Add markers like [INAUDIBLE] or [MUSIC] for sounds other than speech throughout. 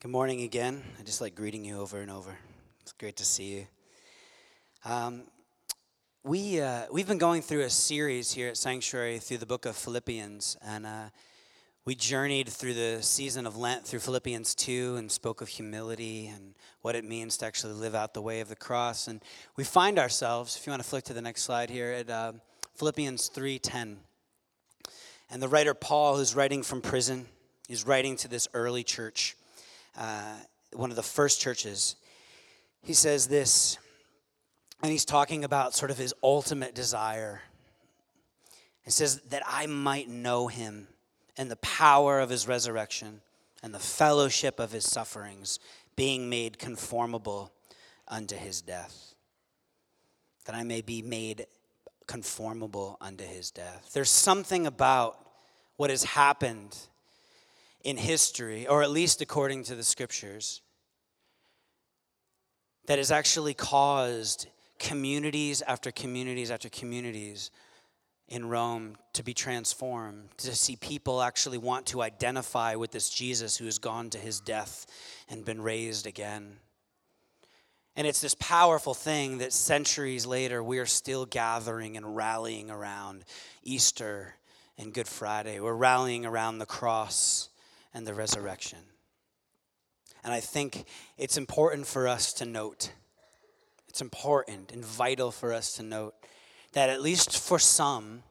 Good morning again. I just like greeting you over and over. It's great to see you. Um, we, uh, we've been going through a series here at Sanctuary through the book of Philippians, and uh, we journeyed through the season of Lent through Philippians 2 and spoke of humility and what it means to actually live out the way of the cross. And we find ourselves, if you want to flick to the next slide here, at uh, Philippians 3.10. And the writer Paul, who's writing from prison, is writing to this early church uh, one of the first churches, he says this, and he's talking about sort of his ultimate desire. He says, That I might know him and the power of his resurrection and the fellowship of his sufferings, being made conformable unto his death. That I may be made conformable unto his death. There's something about what has happened in history, or at least according to the scriptures, that has actually caused communities after communities after communities in Rome to be transformed, to see people actually want to identify with this Jesus who has gone to his death and been raised again. And it's this powerful thing that centuries later we are still gathering and rallying around Easter and Good Friday. We're rallying around the cross and the resurrection. And I think it's important for us to note, it's important and vital for us to note that at least for some,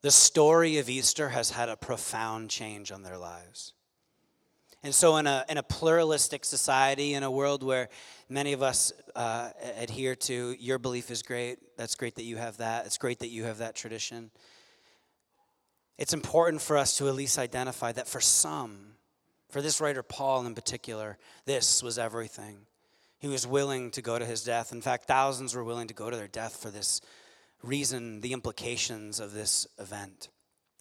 the story of Easter has had a profound change on their lives. And so, in a, in a pluralistic society, in a world where many of us uh, adhere to your belief is great, that's great that you have that, it's great that you have that tradition. It's important for us to at least identify that for some, for this writer Paul in particular, this was everything. He was willing to go to his death. In fact, thousands were willing to go to their death for this reason, the implications of this event.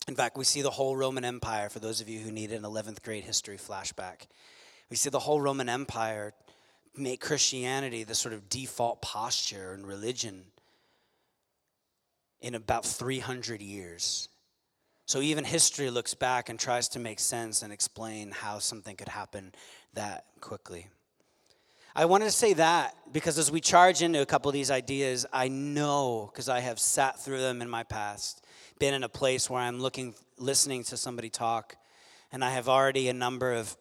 In fact, we see the whole Roman Empire, for those of you who need an 11th grade history flashback. We see the whole Roman Empire make Christianity the sort of default posture and religion in about 300 years. So even history looks back and tries to make sense and explain how something could happen that quickly. I wanted to say that because as we charge into a couple of these ideas, I know because I have sat through them in my past, been in a place where I'm looking, listening to somebody talk, and I have already a number of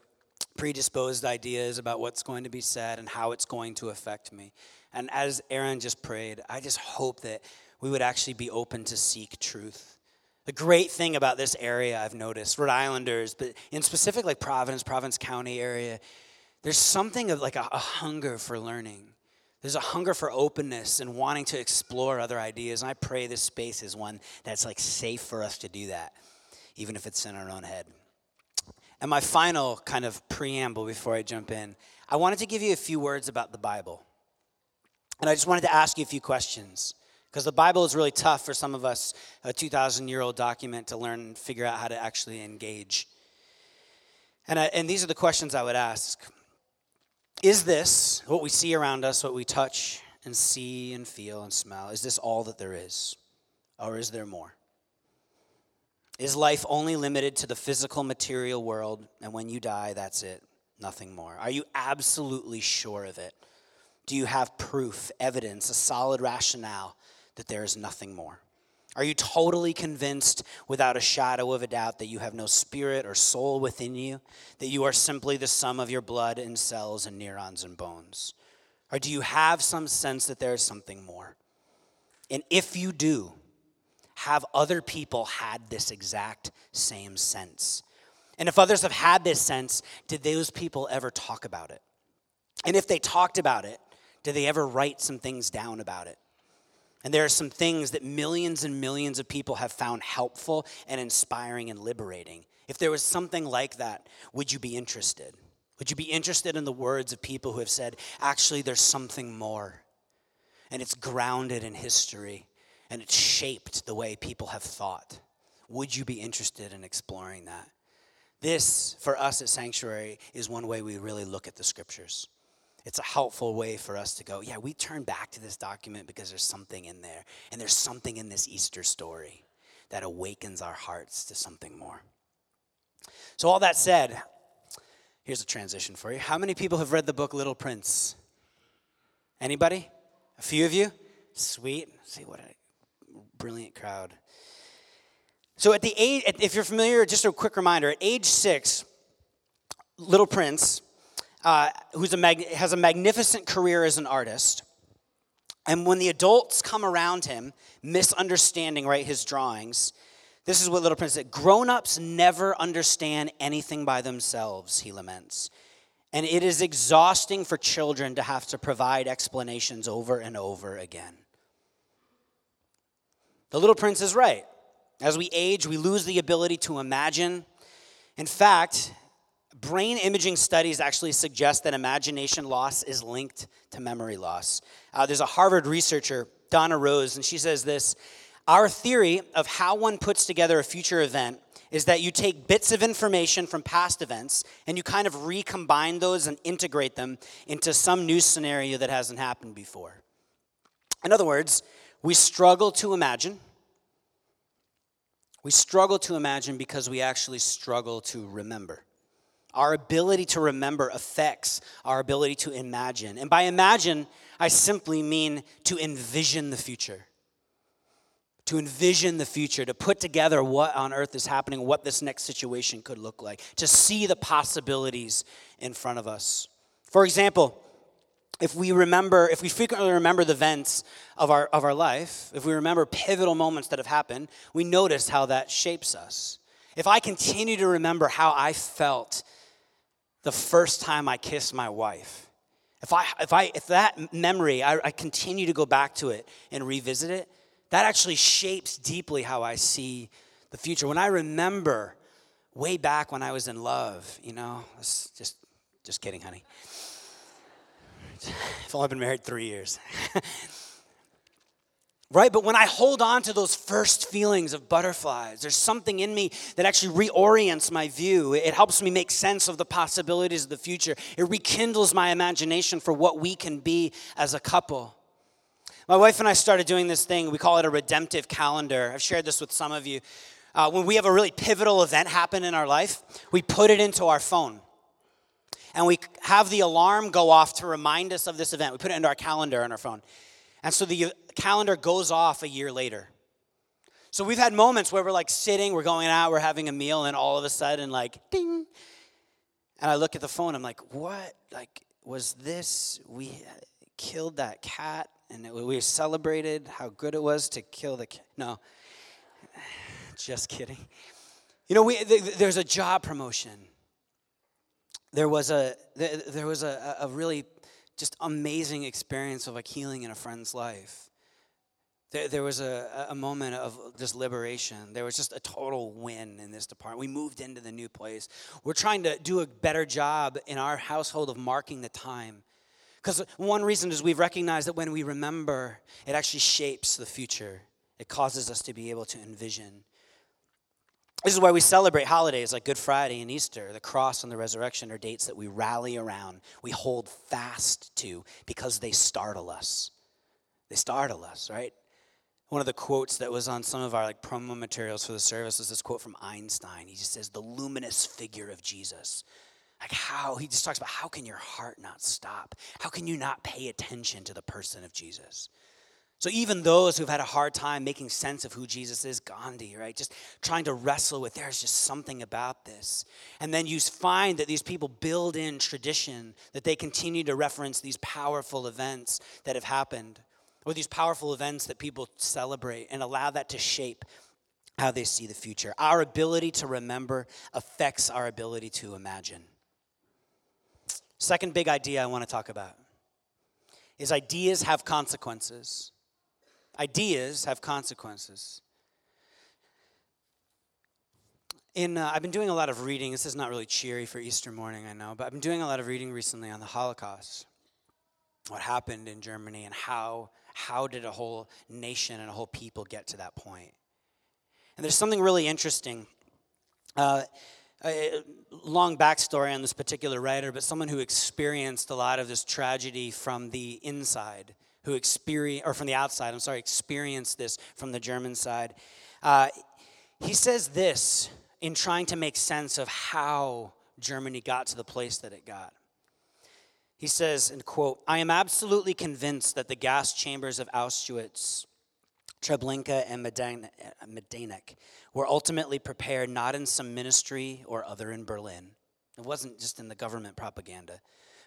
predisposed ideas about what's going to be said and how it's going to affect me. And as Aaron just prayed, I just hope that we would actually be open to seek truth the great thing about this area I've noticed, Rhode Islanders, but in specific like Providence, Providence County area, there's something of like a, a hunger for learning. There's a hunger for openness and wanting to explore other ideas. And I pray this space is one that's like safe for us to do that, even if it's in our own head. And my final kind of preamble before I jump in, I wanted to give you a few words about the Bible. And I just wanted to ask you a few questions. Because the Bible is really tough for some of us, a 2,000 year old document, to learn and figure out how to actually engage. And, I, and these are the questions I would ask Is this, what we see around us, what we touch and see and feel and smell, is this all that there is? Or is there more? Is life only limited to the physical material world, and when you die, that's it, nothing more? Are you absolutely sure of it? Do you have proof, evidence, a solid rationale that there is nothing more? Are you totally convinced without a shadow of a doubt that you have no spirit or soul within you, that you are simply the sum of your blood and cells and neurons and bones? Or do you have some sense that there is something more? And if you do, have other people had this exact same sense? And if others have had this sense, did those people ever talk about it? And if they talked about it, did they ever write some things down about it? And there are some things that millions and millions of people have found helpful and inspiring and liberating. If there was something like that, would you be interested? Would you be interested in the words of people who have said, actually, there's something more? And it's grounded in history and it's shaped the way people have thought. Would you be interested in exploring that? This, for us at Sanctuary, is one way we really look at the scriptures it's a helpful way for us to go, yeah, we turn back to this document because there's something in there. And there's something in this Easter story that awakens our hearts to something more. So, all that said, Here's a transition for you. How many people have read the book Little Prince? Anybody? A few of you? Sweet. See what a brilliant crowd. So at the age, if you're familiar, just a quick reminder, at age six, Little Prince, uh, who's a mag- has a magnificent career as an artist, and when the adults come around him, misunderstanding right his drawings, this is what Little Prince said: "Grown-ups never understand anything by themselves," he laments. And it is exhausting for children to have to provide explanations over and over again. The little prince is right. As we age, we lose the ability to imagine. In fact, brain imaging studies actually suggest that imagination loss is linked to memory loss. Uh, there's a Harvard researcher, Donna Rose, and she says this Our theory of how one puts together a future event is that you take bits of information from past events and you kind of recombine those and integrate them into some new scenario that hasn't happened before. In other words, we struggle to imagine. We struggle to imagine because we actually struggle to remember. Our ability to remember affects our ability to imagine. And by imagine, I simply mean to envision the future. To envision the future, to put together what on earth is happening, what this next situation could look like, to see the possibilities in front of us. For example, if we remember, if we frequently remember the events of our, of our life, if we remember pivotal moments that have happened, we notice how that shapes us. If I continue to remember how I felt the first time I kissed my wife, if, I, if, I, if that memory, I, I continue to go back to it and revisit it, that actually shapes deeply how I see the future. When I remember way back when I was in love, you know, just, just kidding, honey. If I've only been married three years. [LAUGHS] right? But when I hold on to those first feelings of butterflies, there's something in me that actually reorients my view. It helps me make sense of the possibilities of the future. It rekindles my imagination for what we can be as a couple. My wife and I started doing this thing, we call it a redemptive calendar. I've shared this with some of you. Uh, when we have a really pivotal event happen in our life, we put it into our phone and we have the alarm go off to remind us of this event. We put it into our calendar on our phone. And so the calendar goes off a year later. So we've had moments where we're like sitting, we're going out, we're having a meal, and all of a sudden, like, ding. And I look at the phone, I'm like, what? Like, was this, we killed that cat and we celebrated how good it was to kill the cat? No, [SIGHS] just kidding. You know, we, there's a job promotion there was a there was a, a really just amazing experience of like healing in a friend's life. There, there was a, a moment of just liberation. There was just a total win in this department. We moved into the new place. We're trying to do a better job in our household of marking the time. Because one reason is we've recognized that when we remember, it actually shapes the future. It causes us to be able to envision. This is why we celebrate holidays like Good Friday and Easter. The cross and the resurrection are dates that we rally around, we hold fast to because they startle us. They startle us, right? One of the quotes that was on some of our like promo materials for the service was this quote from Einstein. He just says, "The luminous figure of Jesus." Like how he just talks about how can your heart not stop? How can you not pay attention to the person of Jesus? So even those who've had a hard time making sense of who Jesus is, Gandhi, right? Just trying to wrestle with there's just something about this. And then you find that these people build in tradition, that they continue to reference these powerful events that have happened, or these powerful events that people celebrate, and allow that to shape how they see the future. Our ability to remember affects our ability to imagine. Second big idea I want to talk about is ideas have consequences. Ideas have consequences. In, uh, I've been doing a lot of reading. This is not really cheery for Easter morning, I know, but I've been doing a lot of reading recently on the Holocaust. What happened in Germany and how, how did a whole nation and a whole people get to that point? And there's something really interesting. Uh, a long backstory on this particular writer, but someone who experienced a lot of this tragedy from the inside who experience, or from the outside, I'm sorry, experienced this from the German side. Uh, he says this in trying to make sense of how Germany got to the place that it got. He says, and quote, I am absolutely convinced that the gas chambers of Auschwitz, Treblinka, and Majdanek uh, were ultimately prepared not in some ministry or other in Berlin. It wasn't just in the government propaganda,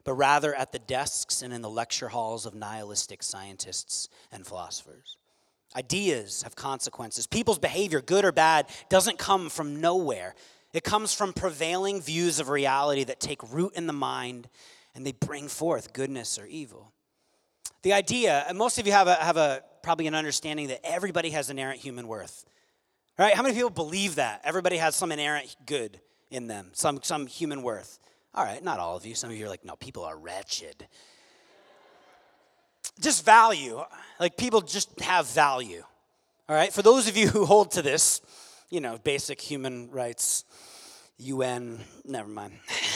but rather at the desks and in the lecture halls of nihilistic scientists and philosophers. Ideas have consequences. People's behavior, good or bad, doesn't come from nowhere. It comes from prevailing views of reality that take root in the mind and they bring forth goodness or evil. The idea, and most of you have a, have a probably an understanding that everybody has inherent human worth. Right? How many people believe that? Everybody has some inherent good in them, some, some human worth. All right, not all of you. Some of you are like, no, people are wretched. Just value. Like people just have value. All right, for those of you who hold to this, you know, basic human rights, UN, never mind. [LAUGHS]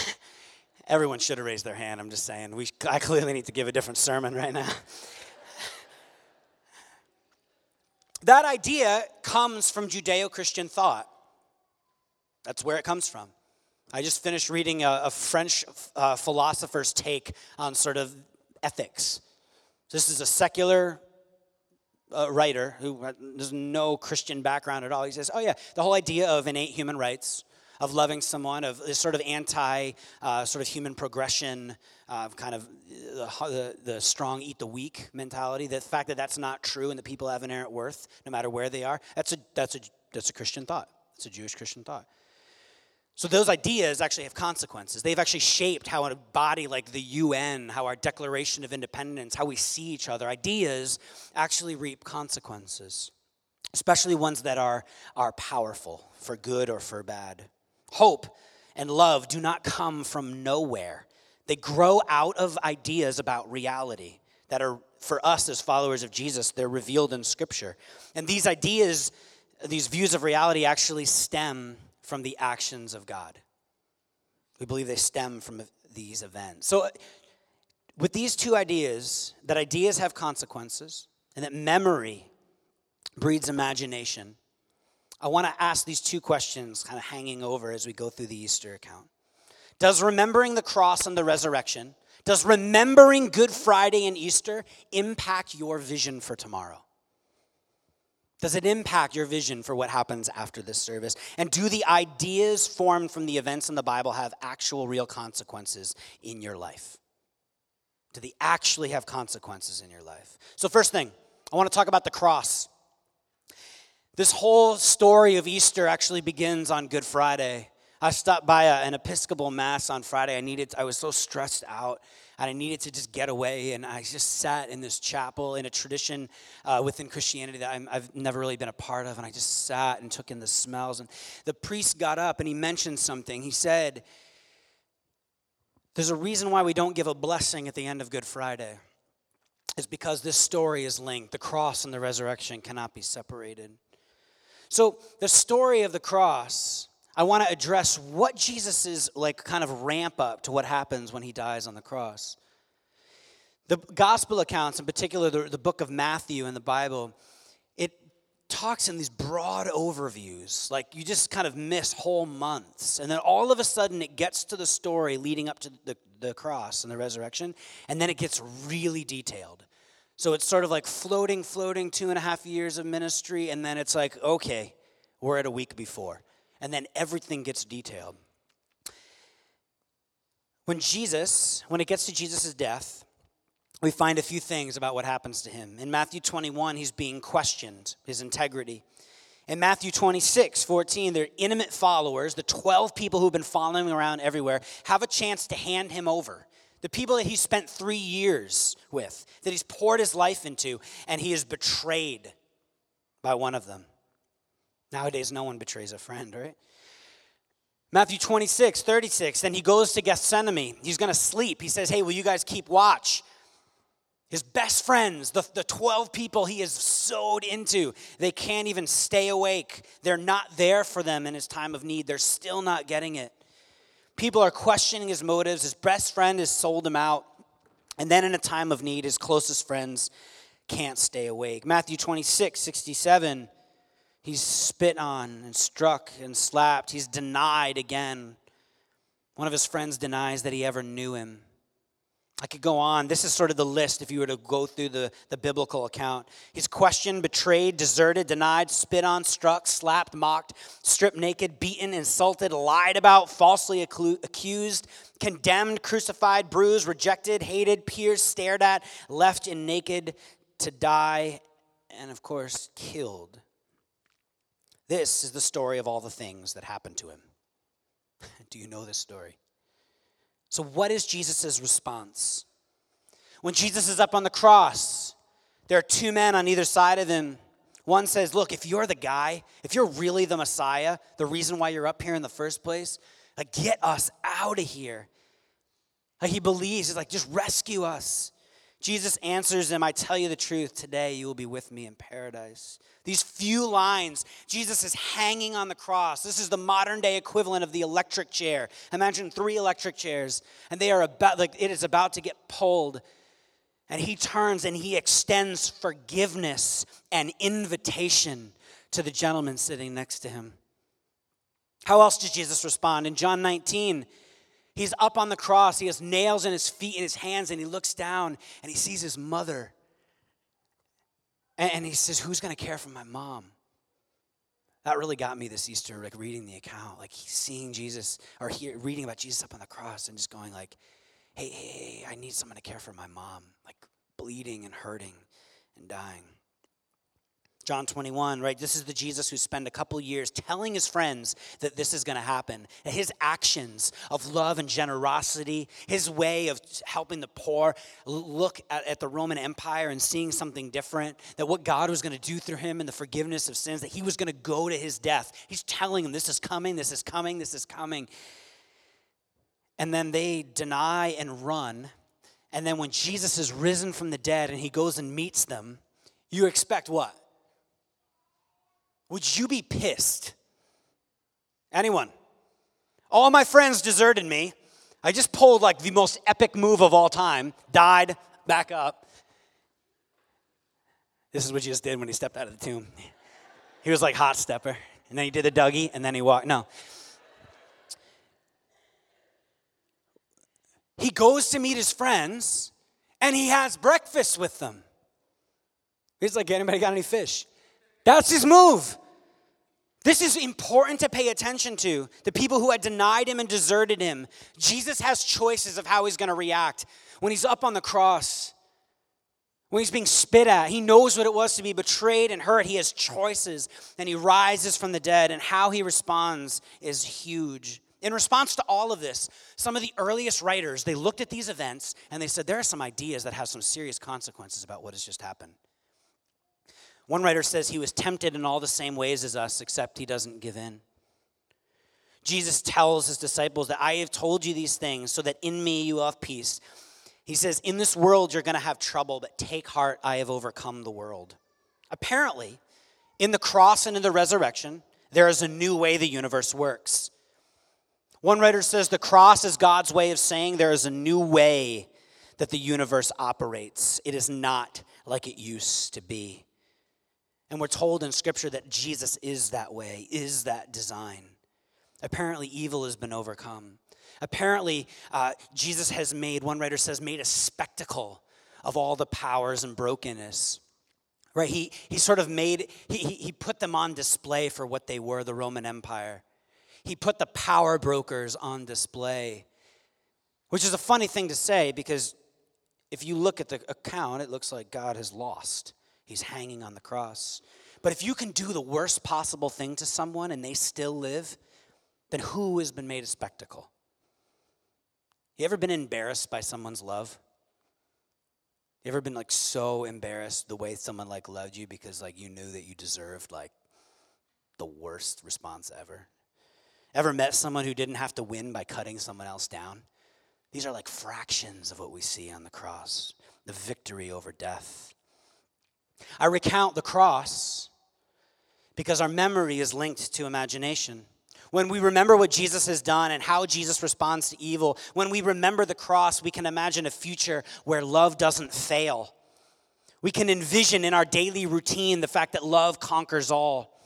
Everyone should have raised their hand. I'm just saying. We, [LAUGHS] I clearly need to give a different sermon right now. [LAUGHS] that idea comes from Judeo Christian thought. That's where it comes from. I just finished reading a, a French uh, philosopher's take on sort of ethics. This is a secular uh, writer who has no Christian background at all. He says, Oh, yeah, the whole idea of innate human rights of loving someone, of this sort of anti uh, sort of human progression, uh, kind of the, the, the, strong eat the weak mentality. The fact that that's not true and that people have inherent worth no matter where they are, that's a, that's a, that's a Christian thought. It's a Jewish Christian thought. So those ideas actually have consequences. They've actually shaped how a body like the UN, how our Declaration of Independence, how we see each other, ideas actually reap consequences, especially ones that are, are powerful for good or for bad. Hope and love do not come from nowhere. They grow out of ideas about reality that are, for us as followers of Jesus, they're revealed in Scripture. And these ideas, these views of reality actually stem from the actions of God. We believe they stem from these events. So, uh, with these two ideas, that ideas have consequences and that memory breeds imagination, I want to ask these two questions kind of hanging over as we go through the Easter account. Does remembering the cross and the resurrection, does remembering Good Friday and Easter impact your vision for tomorrow? Does it impact your vision for what happens after this service? And do the ideas formed from the events in the Bible have actual real consequences in your life? Do they actually have consequences in your life? So, first thing, I want to talk about the cross. This whole story of Easter actually begins on Good Friday. I stopped by a, an Episcopal Mass on Friday. I needed, I was so stressed out and I needed to just get away. And I just sat in this chapel in a tradition uh, within Christianity that i have never really been a part of. And I just sat and took in the smells. And the priest got up and he mentioned something. He said, There's a reason why we don't give a blessing at the end of Good Friday. It's because this story is linked. The cross and the resurrection cannot be separated. So, the story of the cross, I want to address what Jesus is like kind of ramp up to what happens when he dies on the cross. The gospel accounts, in particular the, the book of Matthew in the Bible, it talks in these broad overviews. Like you just kind of miss whole months. And then all of a sudden it gets to the story leading up to the, the cross and the resurrection, and then it gets really detailed. So it's sort of like floating, floating, two and a half years of ministry, and then it's like, okay, we're at a week before. And then everything gets detailed. When Jesus, when it gets to Jesus' death, we find a few things about what happens to him. In Matthew 21, he's being questioned, his integrity. In Matthew 26, 14, their intimate followers, the 12 people who've been following around everywhere, have a chance to hand him over the people that he spent three years with, that he's poured his life into, and he is betrayed by one of them. Nowadays, no one betrays a friend, right? Matthew 26, 36, then he goes to Gethsemane. He's going to sleep. He says, Hey, will you guys keep watch? His best friends, the, the 12 people he is sowed into, they can't even stay awake. They're not there for them in his time of need. They're still not getting it. People are questioning his motives. His best friend has sold him out. And then in a time of need, his closest friends can't stay awake. Matthew 26, 67, he's spit on and struck and slapped. He's denied again. One of his friends denies that he ever knew him. I could go on. This is sort of the list if you were to go through the, the biblical account. He's questioned, betrayed, deserted, denied, spit on, struck, slapped, mocked, stripped naked, beaten, insulted, lied about, falsely accused, condemned, crucified, bruised, rejected, hated, pierced, stared at, left in naked to die, and of course, killed. This is the story of all the things that happened to him. [LAUGHS] Do you know this story? So, what is Jesus' response? When Jesus is up on the cross, there are two men on either side of him. One says, Look, if you're the guy, if you're really the Messiah, the reason why you're up here in the first place, like, get us out of here. Like, he believes, he's like, just rescue us. Jesus answers them, I tell you the truth, today you will be with me in paradise. These few lines, Jesus is hanging on the cross. This is the modern day equivalent of the electric chair. Imagine three electric chairs, and they are about, like, it is about to get pulled. And he turns and he extends forgiveness and invitation to the gentleman sitting next to him. How else did Jesus respond? In John 19, he's up on the cross. He has nails in his feet and his hands, and he looks down and he sees his mother and, he says, Who's going to care for my mom? That really got me this Easter, like reading the account, like seeing Jesus or reading about Jesus up on the cross and just going like, hey, hey, hey, I need someone to care for my mom, like bleeding and hurting and dying. John 21, right? This is the Jesus who spent a couple years telling his friends that this is going to happen. His actions of love and generosity, his way of helping the poor look at, at the Roman Empire and seeing something different, that what God was going to do through him and the forgiveness of sins, that he was going to go to his death. He's telling them, This is coming, this is coming, this is coming. And then they deny and run. And then when Jesus is risen from the dead and he goes and meets them, you expect what? Would you be pissed? Anyone? All my friends deserted me. I just pulled like the most epic move of all time, died, back up. This is what Jesus did when he stepped out of the tomb. He was like hot stepper. And then he did the Dougie, and then he walked. No. He goes to meet his friends, and he has breakfast with them. He's like, anybody got any fish? That's his move. This is important to pay attention to. The people who had denied him and deserted him. Jesus has choices of how he's going to react. When he's up on the cross, when he's being spit at, he knows what it was to be betrayed and hurt. He has choices, and he rises from the dead, and how he responds is huge. In response to all of this, some of the earliest writers, they looked at these events and they said there are some ideas that have some serious consequences about what has just happened. One writer says he was tempted in all the same ways as us, except he doesn't give in. Jesus tells his disciples that I have told you these things so that in me you will have peace. He says, In this world you're going to have trouble, but take heart, I have overcome the world. Apparently, in the cross and in the resurrection, there is a new way the universe works. One writer says the cross is God's way of saying there is a new way that the universe operates. It is not like it used to be. And we're told in Scripture that Jesus is that way, is that design. Apparently, evil has been overcome. Apparently, uh, Jesus has made, one writer says, made a spectacle of all the powers and brokenness. Right? He, he sort of made, he, he put them on display for what they were, the Roman Empire. He put the power brokers on display, which is a funny thing to say because if you look at the account, it looks like God has lost. He's hanging on the cross. But if you can do the worst possible thing to someone and they still live, then who has been made a spectacle? You ever been embarrassed by someone's love? You ever been like so embarrassed the way someone like loved you because like you knew that you deserved like the worst response ever? Ever met someone who didn't have to win by cutting someone else down? These are like fractions of what we see on the cross the victory over death. I recount the cross because our memory is linked to imagination. When we remember what Jesus has done and how Jesus responds to evil, when we remember the cross, we can imagine a future where love doesn't fail. We can envision in our daily routine the fact that love conquers all.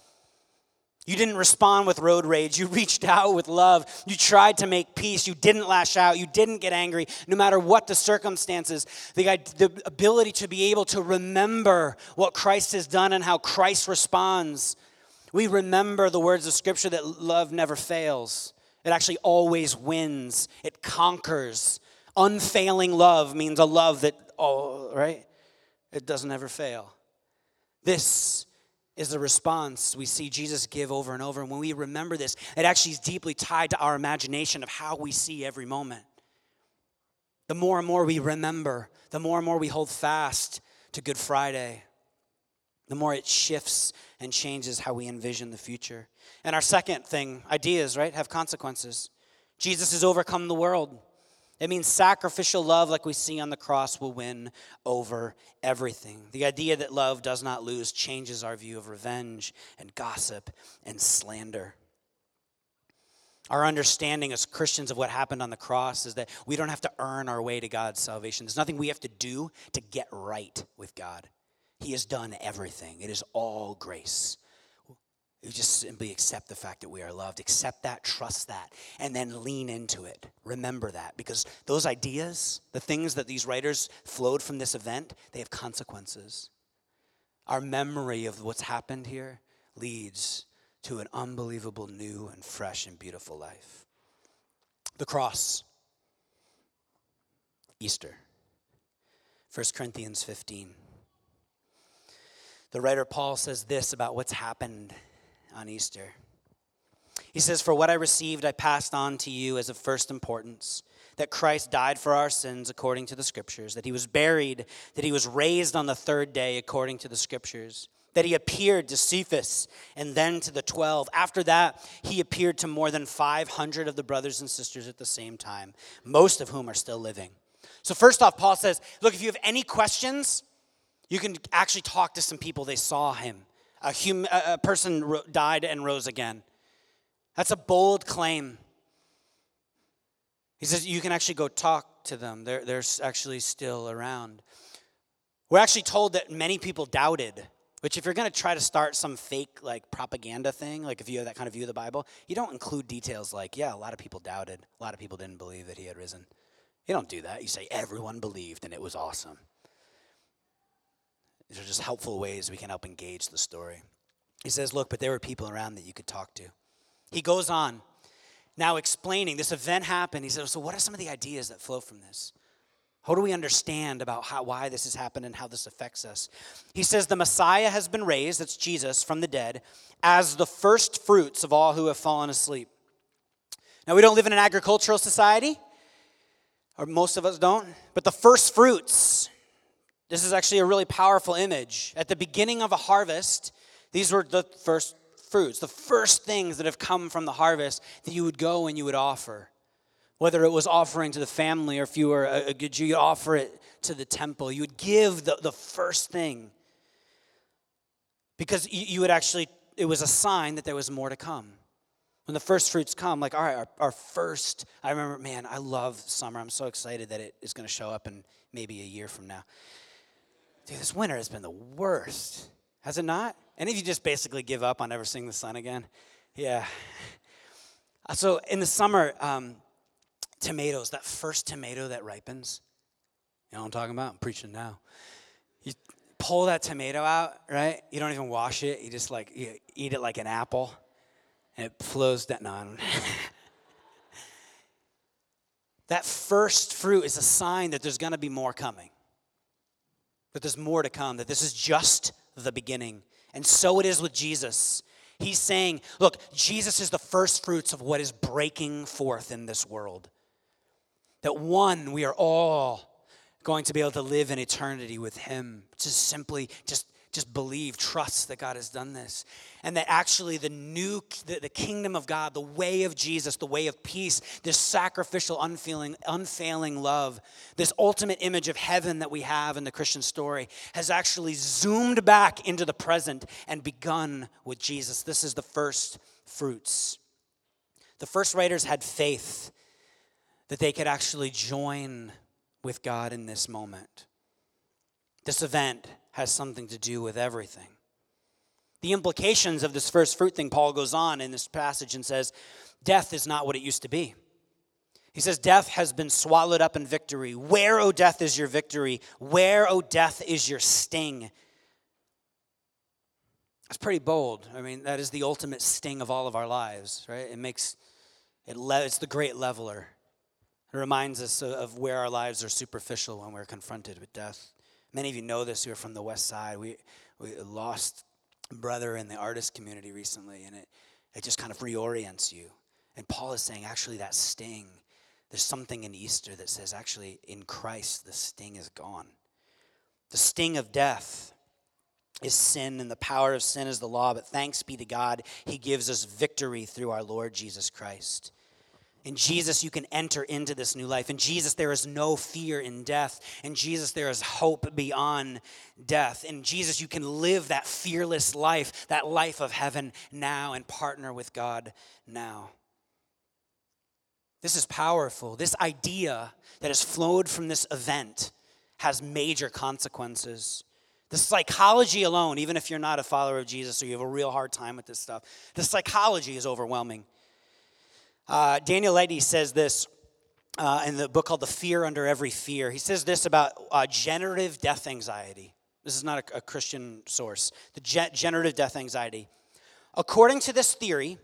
You didn't respond with road rage. You reached out with love. You tried to make peace. You didn't lash out. You didn't get angry, no matter what the circumstances. The, the ability to be able to remember what Christ has done and how Christ responds. We remember the words of Scripture that love never fails, it actually always wins, it conquers. Unfailing love means a love that, oh, right? It doesn't ever fail. This is the response we see Jesus give over and over. And when we remember this, it actually is deeply tied to our imagination of how we see every moment. The more and more we remember, the more and more we hold fast to Good Friday, the more it shifts and changes how we envision the future. And our second thing, ideas, right, have consequences. Jesus has overcome the world. It means sacrificial love, like we see on the cross, will win over everything. The idea that love does not lose changes our view of revenge and gossip and slander. Our understanding as Christians of what happened on the cross is that we don't have to earn our way to God's salvation. There's nothing we have to do to get right with God. He has done everything, it is all grace. You just simply accept the fact that we are loved. Accept that, trust that, and then lean into it. Remember that because those ideas, the things that these writers flowed from this event, they have consequences. Our memory of what's happened here leads to an unbelievable new and fresh and beautiful life. The cross, Easter, 1 Corinthians 15. The writer Paul says this about what's happened on Easter. He says, For what I received, I passed on to you as of first importance that Christ died for our sins according to the Scriptures, that he was buried, that he was raised on the third day according to the Scriptures, that he appeared to Cephas and then to the twelve. After that, he appeared to more than 500 of the brothers and sisters at the same time, most of whom are still living. So, first off, Paul says, Look, if you have any questions, you can actually talk to some people. They saw him a, hum, a person ro- died and rose again. That's a bold claim. He says you can actually go talk to them, they're, they're actually still around. We're actually told that many people doubted. Which, if you're going to try to start some fake like propaganda thing, like if you have that kind of view of the Bible, you don't include details like, yeah, a lot of people doubted, a lot of people didn't believe that he had risen. You don't do that. You say everyone believed and it was awesome. These are just helpful ways we can help engage the story. He says, Look, but there were people around that you could talk to. He goes on, now explaining this event happened. He says, So, what are some of the ideas that flow from this? How do we understand about how, why this has happened and how this affects us? He says, The Messiah has been raised, that's Jesus, from the dead, as the first fruits of all who have fallen asleep. Now, we don't live in an agricultural society, or most of us don't, but the first fruits this is actually a really powerful image. At the beginning of a harvest, these were the first fruits, the first things that have come from the harvest that you would go and you would offer. Whether it was offering to the family or if you were a, good Jew, you offer it to the temple. You would give the, the first thing. Because you, you would actually, it was a sign that there was more to come. When the first fruits come, like, all right, our, our first, I remember, man, I love summer. I'm so excited that it is going to show up in maybe a year from now. Dude, this winter has been the worst. Has it not? Any of you just basically give up on ever seeing the sun again? Yeah. Uh, so in the summer, um, tomatoes, that first tomato that ripens, you know what I'm talking about? I'm preaching now. You pull that tomato out, right? You don't even wash it. You just like you eat it like an apple, and it flows down. No, [LAUGHS] that first fruit is a sign that there's going to be more coming that there's more to come, that this is just the beginning. And so it is with Jesus. He's saying, look, Jesus is the first fruits of what is breaking forth in this world. That one, we are all going to be able to live in eternity with Him. Just simply, just just believe, trust that God has done this. And that actually the new, the, the, kingdom of God, the way of Jesus, the way of peace, this sacrificial, unfeeling, unfailing love, this ultimate image of heaven that we have in the Christian story has actually zoomed back into the present and begun with Jesus. This is the first fruits. The first writers had faith that they could actually join with God in this moment. This event has something to do with everything. The implications of this first fruit thing, Paul goes on in this passage and says, Death is not what it used to be. He says, Death has been swallowed up in victory. Where, O death, is your victory? Where, O death, is your sting? That's pretty bold. I mean, that is the ultimate sting of all of our lives, right? It makes it, le- it's the great leveler. It reminds us of where our lives are superficial when we're confronted with death. Many of you know this who are from the West Side. We, we lost brother in the artist community recently, and it, it just kind of reorients you. And Paul is saying, actually, that sting, there's something in Easter that says, actually, in Christ, the sting is gone. The sting of death is sin, and the power of sin is the law, but thanks be to God, He gives us victory through our Lord Jesus Christ. In Jesus, you can enter into this new life. In Jesus, there is no fear in death. In Jesus, there is hope beyond death. In Jesus, you can live that fearless life, that life of heaven now, and partner with God now. This is powerful. This idea that has flowed from this event has major consequences. The psychology alone, even if you're not a follower of Jesus or you have a real hard time with this stuff, the psychology is overwhelming. Uh, Daniel Eddy says this uh, in the book called The Fear Under Every Fear. He says this about uh, generative death anxiety. This is not a, a Christian source. The ge- generative death anxiety. According to this theory,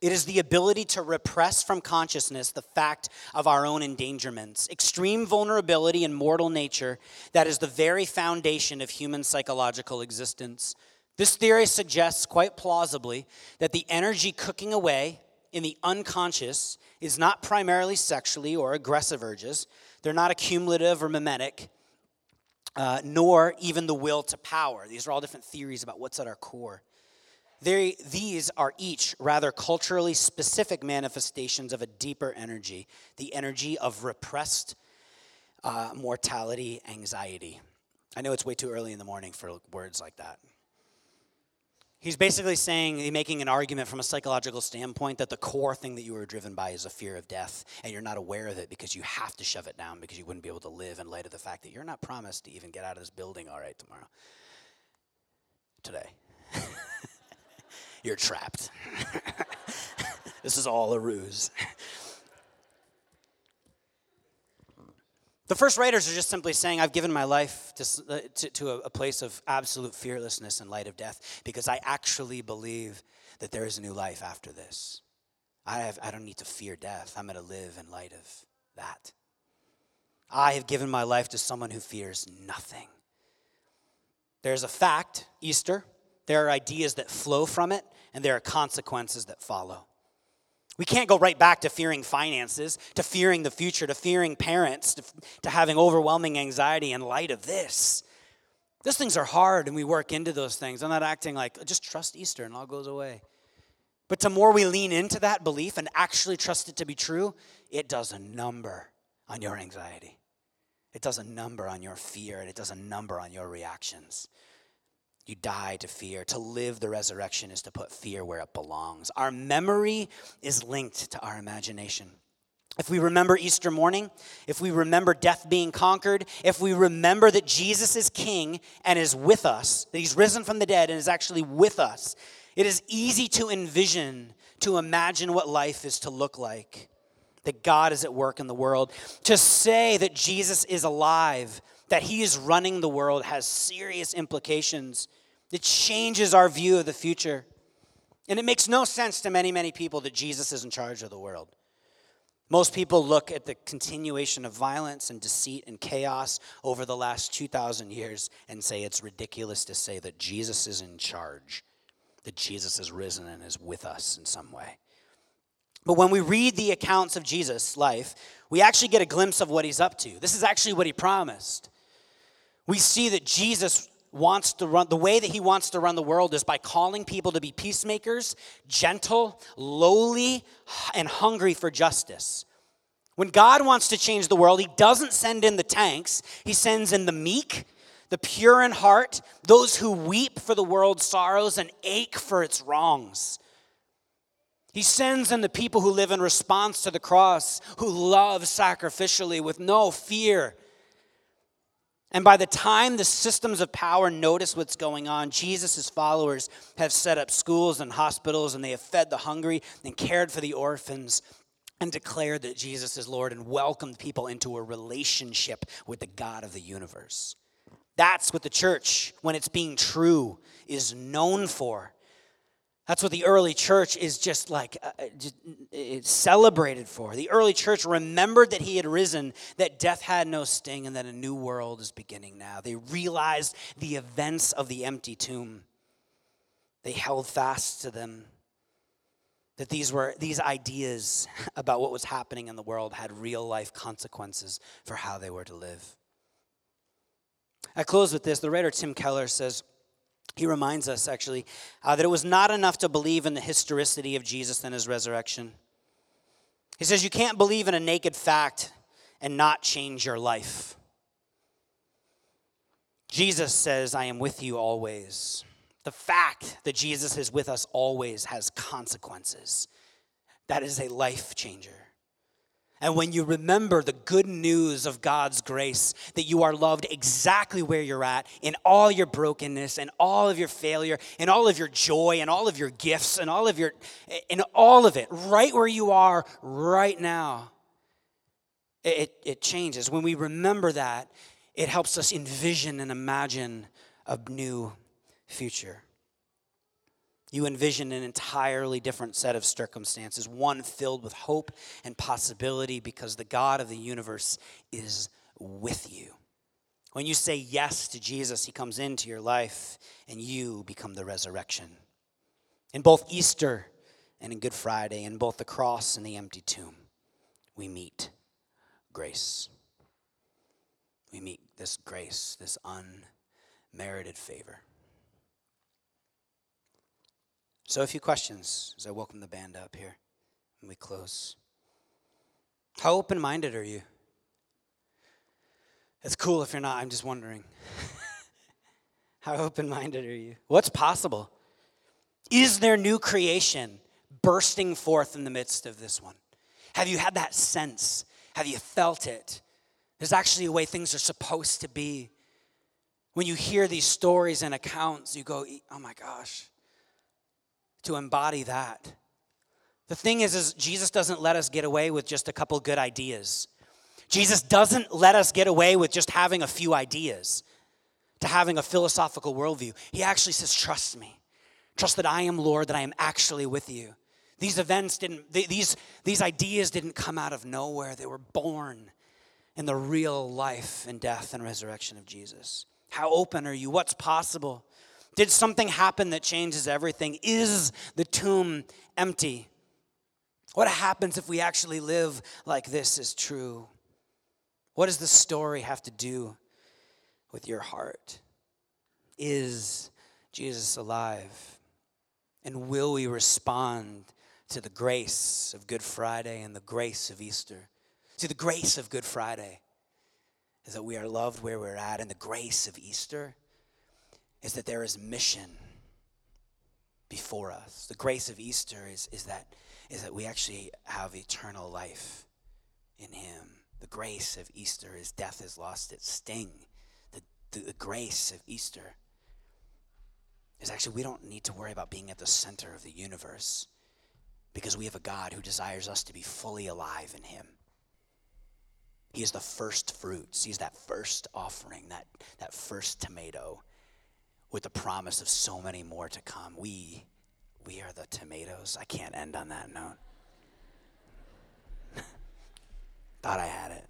it is the ability to repress from consciousness the fact of our own endangerments, extreme vulnerability, and mortal nature that is the very foundation of human psychological existence. This theory suggests quite plausibly that the energy cooking away in the unconscious is not primarily sexually or aggressive urges. They're not accumulative or mimetic, uh, nor even the will to power. These are all different theories about what's at our core. They, these are each rather culturally specific manifestations of a deeper energy, the energy of repressed uh, mortality anxiety. I know it's way too early in the morning for words like that. He's basically saying, making an argument from a psychological standpoint that the core thing that you were driven by is a fear of death, and you're not aware of it because you have to shove it down because you wouldn't be able to live in light of the fact that you're not promised to even get out of this building all right tomorrow. Today. [LAUGHS] you're trapped. [LAUGHS] this is all a ruse. [LAUGHS] The first writers are just simply saying, I've given my life to, uh, to, to, a, place of absolute fearlessness in light of death because I actually believe that there is a new life after this. I, have, I don't need to fear death. I'm going to live in light of that. I have given my life to someone who fears nothing. There's a fact, Easter. There are ideas that flow from it, and there are consequences that follow. We can't go right back to fearing finances, to fearing the future, to fearing parents, to, to having overwhelming anxiety in light of this. Those things are hard and we work into those things. I'm not acting like, just trust Easter and all goes away. But the more we lean into that belief and actually trust it to be true, it does a number on your anxiety. It does a number on your fear and it does a number on your reactions. You die to fear. To live the resurrection is to put fear where it belongs. Our memory is linked to our imagination. If we remember Easter morning, if we remember death being conquered, if we remember that Jesus is king and is with us, that he's risen from the dead and is actually with us, it is easy to envision, to imagine what life is to look like, that God is at work in the world. To say that Jesus is alive, that he is running the world, has serious implications it changes our view of the future. And it makes no sense to many, many people that Jesus is in charge of the world. Most people look at the continuation of violence and deceit and chaos over the last 2,000 years and say it's ridiculous to say that Jesus is in charge, that Jesus is risen and is with us in some way. But when we read the accounts of Jesus' life, we actually get a glimpse of what he's up to. This is actually what he promised. We see that Jesus wants to run, the way that he wants to run the world is by calling people to be peacemakers, gentle, lowly, and hungry for justice. When God wants to change the world, he doesn't send in the tanks, he sends in the meek, the pure in heart, those who weep for the world's sorrows and ache for its wrongs. He sends in the people who live in response to the cross, who love sacrificially with no fear And by the time the systems of power notice what's going on, Jesus' followers have set up schools and hospitals, and they have fed the hungry and cared for the orphans and declared that Jesus is Lord and welcomed people into a relationship with the God of the universe. That's what the church, when it's being true, is known for. That's what the early church is just like uh, uh just, it's celebrated for. The early church remembered that he had risen, that death had no sting, and that a new world is beginning now. They realized the events of the empty tomb. They held fast to them. That these were these ideas [LAUGHS] about what was happening in the world had real life consequences for how they were to live. I close with this. The writer Tim Keller says, he reminds us actually uh, that it was not enough to believe in the historicity of Jesus and his resurrection. He says, You can't believe in a naked fact and not change your life. Jesus says, I am with you always. The fact that Jesus is with us always has consequences. That is a life changer. And when you remember the good news of God's grace, that you are loved exactly where you're at, in all your brokenness and all of your failure, and all of your joy and all of your gifts and all of your, in all of it, right where you are right now, it, it changes. When we remember that, it helps us envision and imagine a new future. You envision an entirely different set of circumstances, one filled with hope and possibility because the God of the universe is with you. When you say yes to Jesus, he comes into your life and you become the resurrection. In both Easter and in Good Friday, in both the cross and the empty tomb, we meet grace. We meet this grace, this unmerited favor. So, a few questions as I welcome the band up here and we close. How open minded are you? It's cool if you're not, I'm just wondering. [LAUGHS] How open minded are you? What's possible? Is there new creation bursting forth in the midst of this one? Have you had that sense? Have you felt it? There's actually a way things are supposed to be. When you hear these stories and accounts, you go, oh my gosh, to embody that. The thing is, is Jesus doesn't let us get away with just a couple good ideas. Jesus doesn't let us get away with just having a few ideas, to having a philosophical worldview. He actually says, Trust me. Trust that I am Lord, that I am actually with you. These events didn't, these, these ideas didn't come out of nowhere. They were born in the real life and death and resurrection of Jesus. How open are you? What's possible? Did something happen that changes everything? Is the tomb empty? What happens if we actually live like this is true? What does the story have to do with your heart? Is Jesus alive? And will we respond to the grace of Good Friday and the grace of Easter? See, the grace of Good Friday is that we are loved where we're at, and the grace of Easter is that there is mission before us. The grace of Easter is, is, that, is that we actually have eternal life in Him. The grace of Easter is death has lost its sting. The, the, the grace of Easter is actually we don't need to worry about being at the center of the universe because we have a God who desires us to be fully alive in Him. He is the first fruits. He's that first offering, that, that first tomato with the promise of so many more to come. We, we are the tomatoes. I can't end on that note. [LAUGHS] Thought I had it.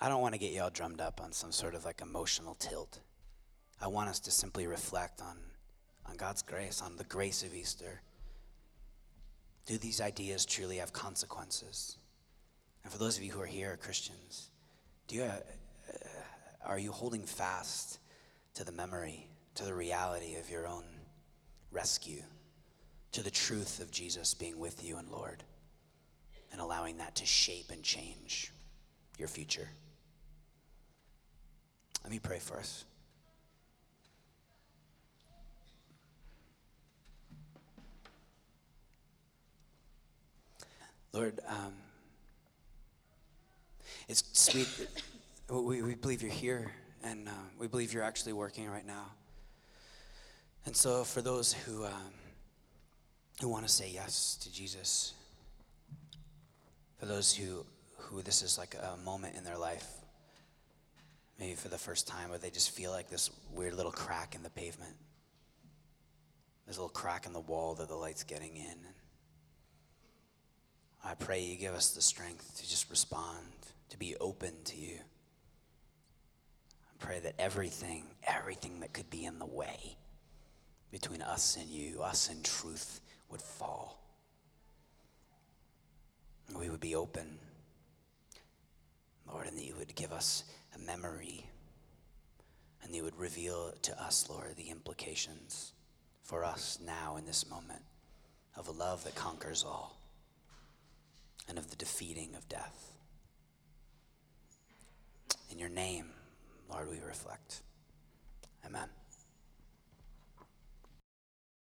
I don't want to get you all drummed up on some sort of like emotional tilt. I want us to simply reflect on, on God's grace, on the grace of Easter. Do these ideas truly have consequences? And for those of you who are here, Christians, do you have, are you holding fast to the memory, to the reality of your own rescue, to the truth of Jesus being with you and Lord, and allowing that to shape and change your future? Let me pray for us. Lord, um, it's sweet. We, we believe you're here, and uh, we believe you're actually working right now. And so, for those who, um, who want to say yes to Jesus, for those who, who this is like a moment in their life, maybe for the first time, where they just feel like this weird little crack in the pavement. this little crack in the wall that the light's getting in. I pray you give us the strength to just respond, to be open to you. Pray that everything, everything that could be in the way between us and you, us and truth, would fall. We would be open, Lord, and that you would give us a memory and that you would reveal to us, Lord, the implications for us now in this moment of a love that conquers all and of the defeating of death. In your name, Lord, we reflect. Amen.